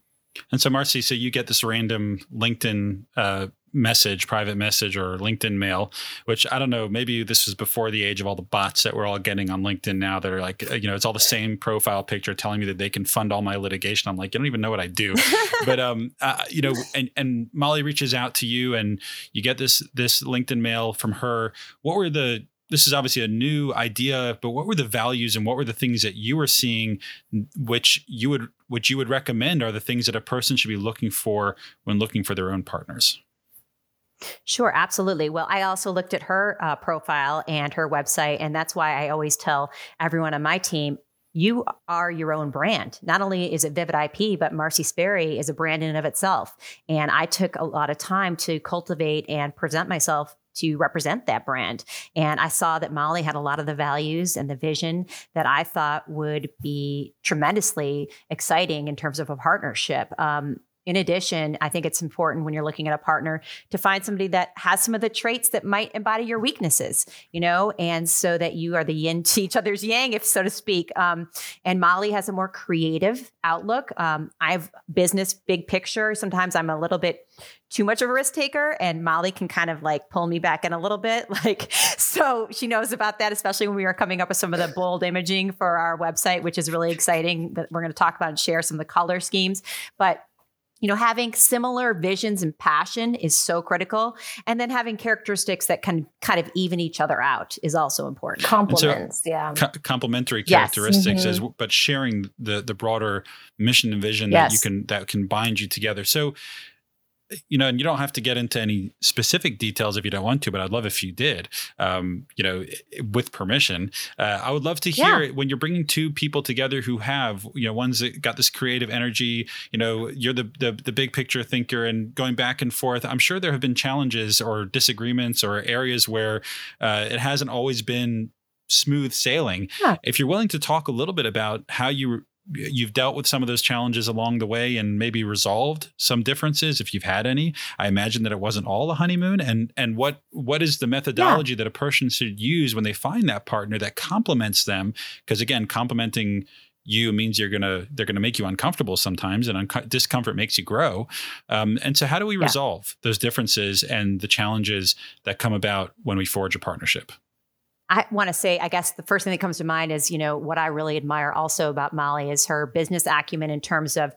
And so, Marcy, so you get this random LinkedIn uh, message, private message, or LinkedIn mail, which I don't know, maybe this was before the age of all the bots that we're all getting on LinkedIn now that are like, uh, you know, it's all the same profile picture telling me that they can fund all my litigation. I'm like, you don't even know what I do. but, um, uh, you know, and, and Molly reaches out to you and you get this, this LinkedIn mail from her. What were the, this is obviously a new idea, but what were the values and what were the things that you were seeing, which you would which you would recommend are the things that a person should be looking for when looking for their own partners? Sure, absolutely. Well, I also looked at her uh, profile and her website, and that's why I always tell everyone on my team you are your own brand. Not only is it Vivid IP, but Marcy Sperry is a brand in and of itself. And I took a lot of time to cultivate and present myself to represent that brand. And I saw that Molly had a lot of the values and the vision that I thought would be tremendously exciting in terms of a partnership. Um, in addition, I think it's important when you're looking at a partner to find somebody that has some of the traits that might embody your weaknesses, you know, and so that you are the yin to each other's yang, if so to speak. Um, and Molly has a more creative outlook. Um, I have business big picture. Sometimes I'm a little bit too much of a risk taker and Molly can kind of like pull me back in a little bit. Like, so she knows about that, especially when we were coming up with some of the bold imaging for our website, which is really exciting that we're going to talk about and share some of the color schemes. But you know, having similar visions and passion is so critical. And then having characteristics that can kind of even each other out is also important. Complements, so, yeah. Co- complementary characteristics, yes. mm-hmm. as, but sharing the the broader mission and vision yes. that you can that can bind you together. So you know, and you don't have to get into any specific details if you don't want to, but I'd love if you did, um, you know, with permission. Uh, I would love to hear yeah. when you're bringing two people together who have, you know, ones that got this creative energy, you know, you're the, the, the big picture thinker and going back and forth. I'm sure there have been challenges or disagreements or areas where uh, it hasn't always been smooth sailing. Yeah. If you're willing to talk a little bit about how you you've dealt with some of those challenges along the way and maybe resolved some differences if you've had any i imagine that it wasn't all a honeymoon and and what what is the methodology yeah. that a person should use when they find that partner that complements them because again complementing you means you're gonna they're gonna make you uncomfortable sometimes and un- discomfort makes you grow um, and so how do we yeah. resolve those differences and the challenges that come about when we forge a partnership I want to say, I guess the first thing that comes to mind is, you know, what I really admire also about Molly is her business acumen in terms of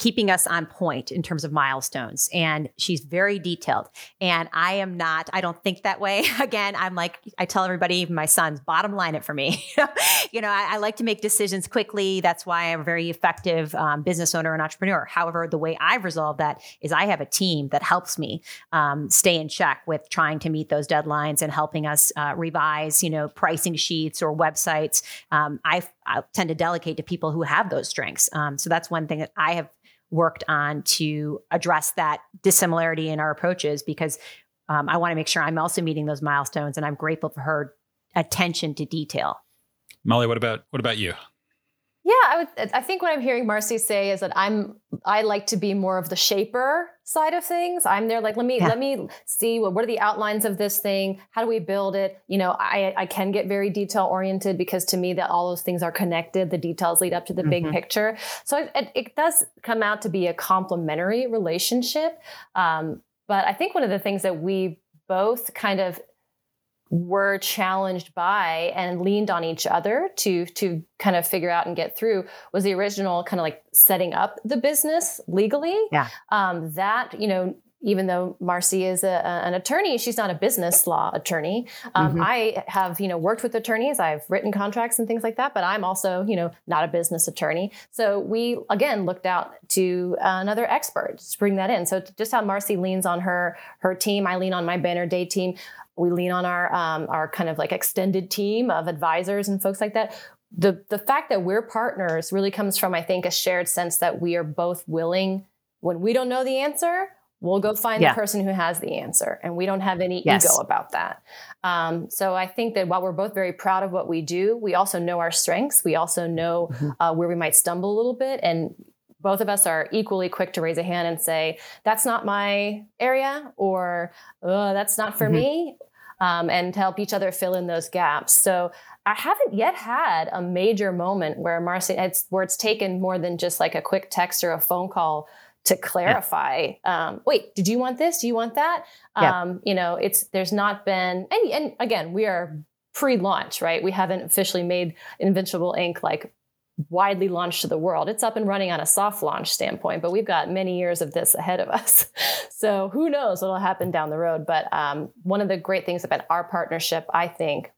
keeping us on point in terms of milestones. And she's very detailed. And I am not, I don't think that way. Again, I'm like, I tell everybody, even my sons, bottom line it for me. you know, I, I, like to make decisions quickly. That's why I'm a very effective um, business owner and entrepreneur. However, the way I've resolved that is I have a team that helps me um, stay in check with trying to meet those deadlines and helping us uh, revise, you know, pricing sheets or websites. Um, I, I tend to delegate to people who have those strengths. Um, so that's one thing that I have worked on to address that dissimilarity in our approaches because um, I want to make sure I'm also meeting those milestones, and I'm grateful for her attention to detail. Molly, what about what about you? Yeah, I would. I think what I'm hearing Marcy say is that I'm. I like to be more of the shaper side of things. I'm there, like let me yeah. let me see what what are the outlines of this thing. How do we build it? You know, I I can get very detail oriented because to me that all those things are connected. The details lead up to the mm-hmm. big picture. So it, it, it, does come out to be a complementary relationship. Um, but I think one of the things that we both kind of were challenged by and leaned on each other to to kind of figure out and get through was the original kind of like setting up the business legally. Yeah. Um, that you know even though Marcy is a, an attorney, she's not a business law attorney. Um, mm-hmm. I have, you know, worked with attorneys. I've written contracts and things like that, but I'm also, you know, not a business attorney. So we again looked out to another expert to bring that in. So just how Marcy leans on her her team, I lean on my Banner Day team we lean on our um, our kind of like extended team of advisors and folks like that the the fact that we're partners really comes from i think a shared sense that we are both willing when we don't know the answer we'll go find yeah. the person who has the answer and we don't have any yes. ego about that um, so i think that while we're both very proud of what we do we also know our strengths we also know mm-hmm. uh, where we might stumble a little bit and both of us are equally quick to raise a hand and say, that's not my area, or oh, that's not for mm-hmm. me, um, and to help each other fill in those gaps. So I haven't yet had a major moment where Marcy, it's, where it's taken more than just like a quick text or a phone call to clarify. Yeah. Um, wait, did you want this? Do you want that? Yeah. Um, you know, it's there's not been, and, and again, we are pre-launch, right? We haven't officially made Invincible Ink like widely launched to the world. It's up and running on a soft launch standpoint, but we've got many years of this ahead of us. So who knows what'll happen down the road. But um, one of the great things about our partnership, I think,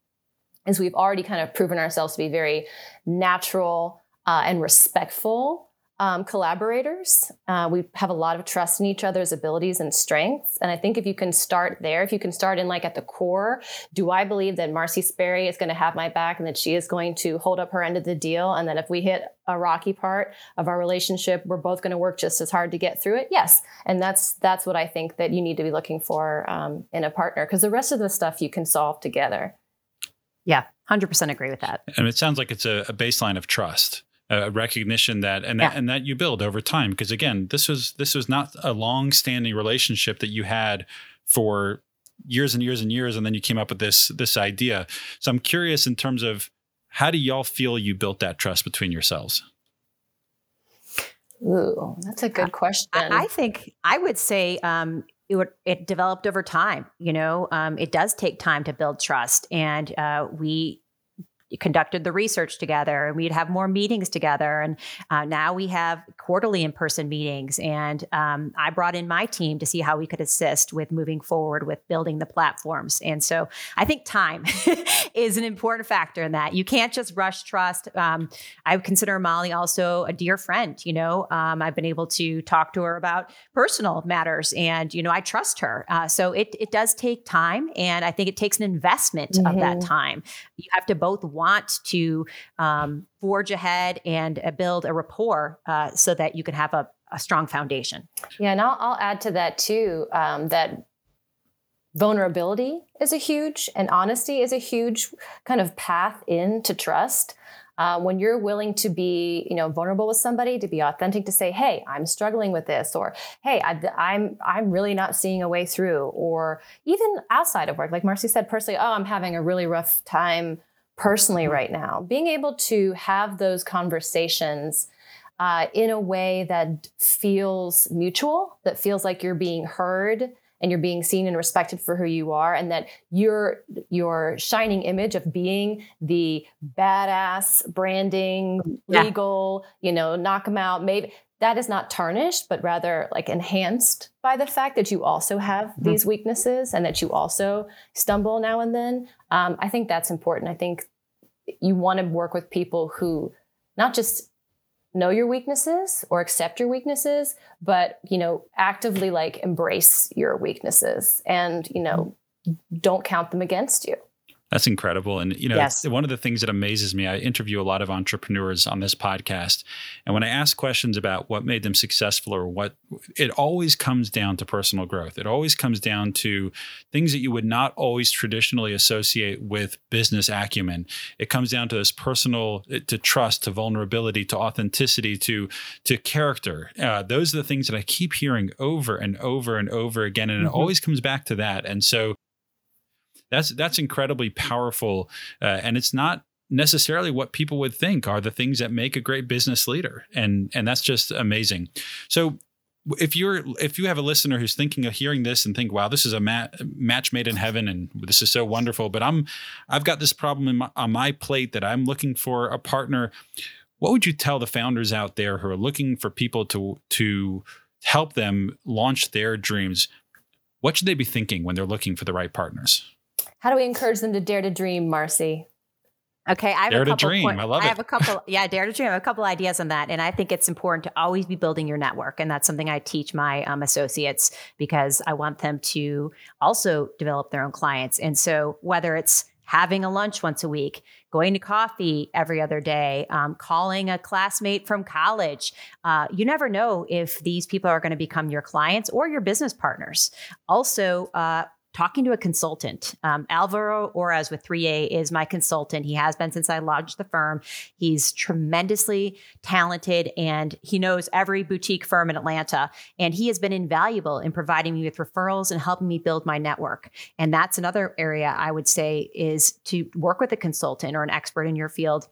is we've already kind of proven ourselves to be very natural uh, and respectful um, collaborators. Uh, we have a lot of trust in each other's abilities and strengths. And I think if you can start there, if you can start in like at the core, do I believe that Marcy Sperry is going to have my back and that she is going to hold up her end of the deal? And that if we hit a rocky part of our relationship, we're both going to work just as hard to get through it? Yes. And that's that's what I think that you need to be looking for um, in a partner because the rest of the stuff you can solve together. Yeah, 100% agree with that. And it sounds like it's a, a baseline of trust a recognition that and yeah. that and that you build over time because again this was this was not a long standing relationship that you had for years and years and years and then you came up with this this idea so i'm curious in terms of how do y'all feel you built that trust between yourselves Ooh, that's a good question. I, I think I would say um, it, would, it developed over time. You know, um, it does take time to build trust, and uh, we conducted the research together and we'd have more meetings together. And uh, now we have quarterly in person meetings. And um, I brought in my team to see how we could assist with moving forward with building the platforms. And so I think time is an important factor in that. You can't just rush trust. Um, I consider Molly also a dear friend. You know, um, I've been able to talk to her about personal matters and, you know, I trust her. Uh, so it, it does take time. And I think it takes an investment mm-hmm. of that mm-hmm. time. You have to both want to um, forge ahead and uh, build a rapport uh, so that you can have a, a, strong foundation. Yeah, and I'll, I'll add to that too um, that vulnerability is a huge and honesty is a huge kind of path into trust. Uh, when you're willing to be, you know, vulnerable with somebody, to be authentic, to say, "Hey, I'm struggling with this," or "Hey, I, I'm, I'm really not seeing a way through," or even outside of work, like Marcy said, personally, "Oh, I'm having a really rough time personally right now, being able to have those conversations uh, in a way that feels mutual, that feels like you're being heard and you're being seen and respected for who you are, and that your your shining image of being the badass, branding, yeah. legal, you know, knock them out, maybe that is not tarnished, but rather like enhanced by the fact that you also have mm-hmm. these weaknesses and that you also stumble now and then. Um, I think that's important. I think you want to work with people who not just know your weaknesses or accept your weaknesses, but you know, actively like embrace your weaknesses and you know, don't count them against you. That's incredible. And, you know, yes. one of the things that amazes me, I interview a lot of entrepreneurs on this podcast. And when I ask questions about what made them successful or what, it always comes down to personal growth. It always comes down to things that you would not always traditionally associate with business acumen. It comes down to this personal, eh, to trust, to vulnerability, to authenticity, to, to character. Uh, those are the things that I keep hearing over and over and over again. And mm-hmm. it always comes back to that. And so, that's that's incredibly powerful, uh, and it's not necessarily what people would think are the things that make a great business leader, and and that's just amazing. So if you're if you have a listener who's thinking of hearing this and think wow this is a mat, match made in heaven and this is so wonderful but i'm i've got this problem my, on my plate that i'm looking for a partner what would you tell the founders out there who are looking for people to to help them launch their dreams what should they be thinking when they're looking for the right partners how do we encourage them to dare to dream, Marcy? Okay, I have dare a couple. To dream. Point, I love it. I have a couple. Yeah, dare to dream. I have a couple ideas on that, and I think it's important to always be building your network, and that's something I teach my um, associates because I want them to also develop their own clients. And so, whether it's having a lunch once a week, going to coffee every other day, um, calling a classmate from college. Uh, you never know if these people are going to become your clients or your business partners. Also, uh, talking to a consultant. Um, Alvaro Ores with 3A is my consultant. He has been since I launched the firm. He's tremendously talented and he knows every boutique firm in Atlanta. And he has been invaluable in providing me with referrals and helping me build my network. And that's another area I would say is to work with a consultant or an expert in your field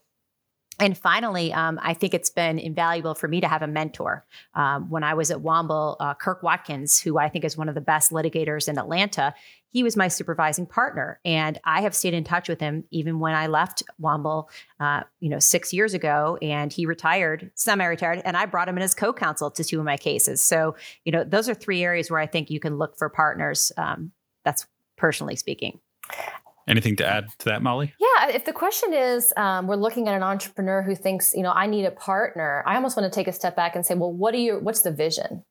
and finally, um, I think it's been invaluable for me to have a mentor. Um, when I was at Womble, uh, Kirk Watkins, who I think is one of the best litigators in Atlanta, he was my supervising partner, and I have stayed in touch with him even when I left Womble, uh, you know, six years ago, and he retired, semi-retired, and I brought him in as co-counsel to two of my cases. So, you know, those are three areas where I think you can look for partners. Um, that's personally speaking. Anything to add to that, Molly? Yeah, if the question is, um, we're looking at an entrepreneur who thinks, you know, I need a partner. I almost want to take a step back and say, well, what do you? What's the vision,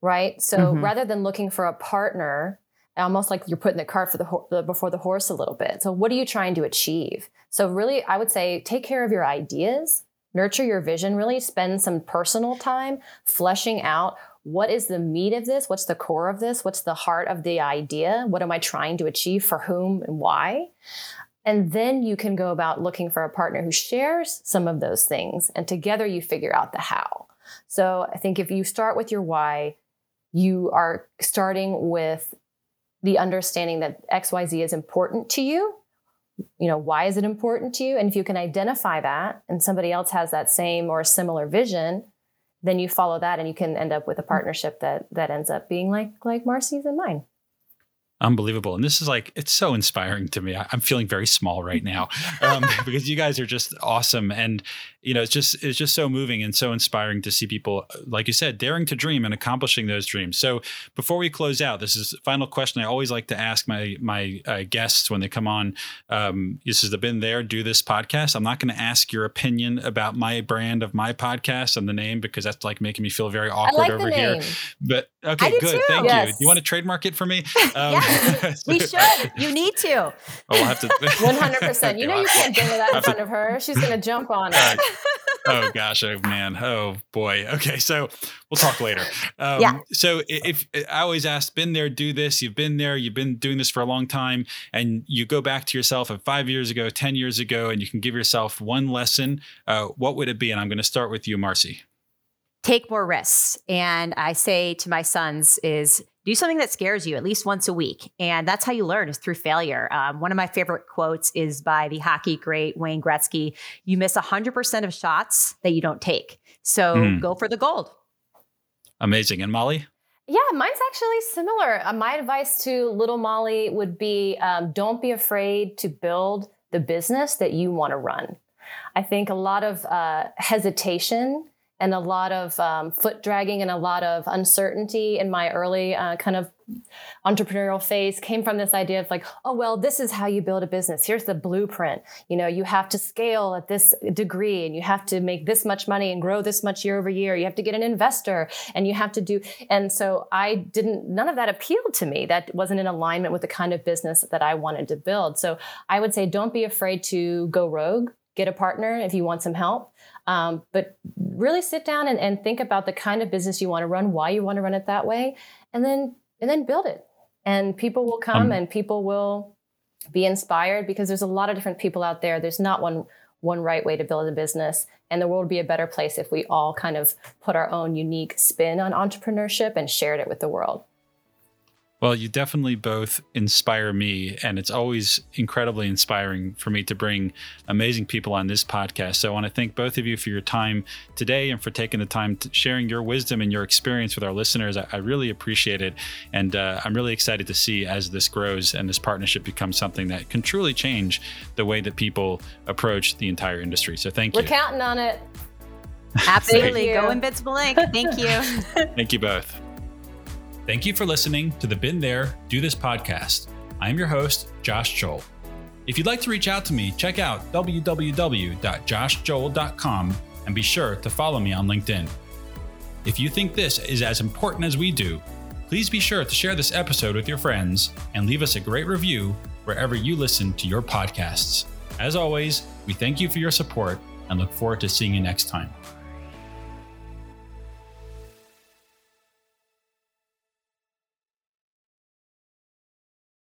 right? So mm-hmm. rather than looking for a partner, almost like you're putting the cart for the, ho- the before the horse a little bit. So what are you trying to achieve? So really, I would say take care of your ideas, nurture your vision. Really spend some personal time fleshing out what is the meat of this? What's the core of this? What's the heart of the idea? What am I trying to achieve for whom and why? And then you can go about looking for a partner who shares some of those things, and together you figure out the how. So I think if you start with your why, you are starting with the understanding that XYZ is important to you. You know, why is it important to you? And if you can identify that and somebody else has that same or similar vision, then you follow that and you can end up with a partnership that that ends up being like like Marcy's and mine. Unbelievable. And this is like, it's so inspiring to me. I'm feeling very small right now um, because you guys are just awesome. And, you know, it's just, it's just so moving and so inspiring to see people, like you said, daring to dream and accomplishing those dreams. So before we close out, this is final question I always like to ask my, my uh, guests when they come on. Um, this is the Been There, Do This podcast. I'm not going to ask your opinion about my brand of my podcast and the name because that's like making me feel very awkward like over here. But okay, good. Too. Thank yes. you. Do you want to trademark it for me? Um, we should. You need to. Oh, we'll have to. One hundred percent. You know you can't do that in front of her. She's going to jump on it. oh gosh, oh man, oh boy. Okay, so we'll talk later. Um, yeah. So if, if I always ask, been there, do this. You've been there. You've been doing this for a long time, and you go back to yourself of five years ago, ten years ago, and you can give yourself one lesson. Uh, what would it be? And I'm going to start with you, Marcy take more risks. And I say to my sons is do something that scares you at least once a week. And that's how you learn is through failure. Um, one of my favorite quotes is by the hockey great Wayne Gretzky. You miss 100% of shots that you don't take. So mm. go for the gold. Amazing. And Molly? Yeah, mine's actually similar. Uh, my advice to little Molly would be um, don't be afraid to build the business that you want to run. I think a lot of uh, hesitation and a lot of um, foot dragging and a lot of uncertainty in my early uh, kind of entrepreneurial phase came from this idea of like oh well this is how you build a business. Here's the blueprint. You know you have to scale at this degree and you have to make this much money and grow this much year over year. You have to get an investor and you have to do and so i didn't none of that appealed to me. That wasn't in alignment with the kind of business that i wanted to build. So i would say don't be afraid to go rogue get a partner if you want some help um, but really sit down and, and think about the kind of business you want to run, why you want to run it that way, and then and then build it. And people will come um, and people will be inspired because there's a lot of different people out there. There's not one one right way to build a business and the world would be a better place if we all kind of put our own unique spin on entrepreneurship and shared it with the world. Well, you definitely both inspire me, and it's always incredibly inspiring for me to bring amazing people on this podcast. So I want to thank both of you for your time today and for taking the time to sharing your wisdom and your experience with our listeners. I, I really appreciate it, and uh, I'm really excited to see as this grows and this partnership becomes something that can truly change the way that people approach the entire industry. So thank We're you. We're counting on it. Absolutely. Go Invincible Inc. Thank you. thank you both. Thank you for listening to the Been There, Do This podcast. I am your host, Josh Joel. If you'd like to reach out to me, check out www.joshjoel.com and be sure to follow me on LinkedIn. If you think this is as important as we do, please be sure to share this episode with your friends and leave us a great review wherever you listen to your podcasts. As always, we thank you for your support and look forward to seeing you next time.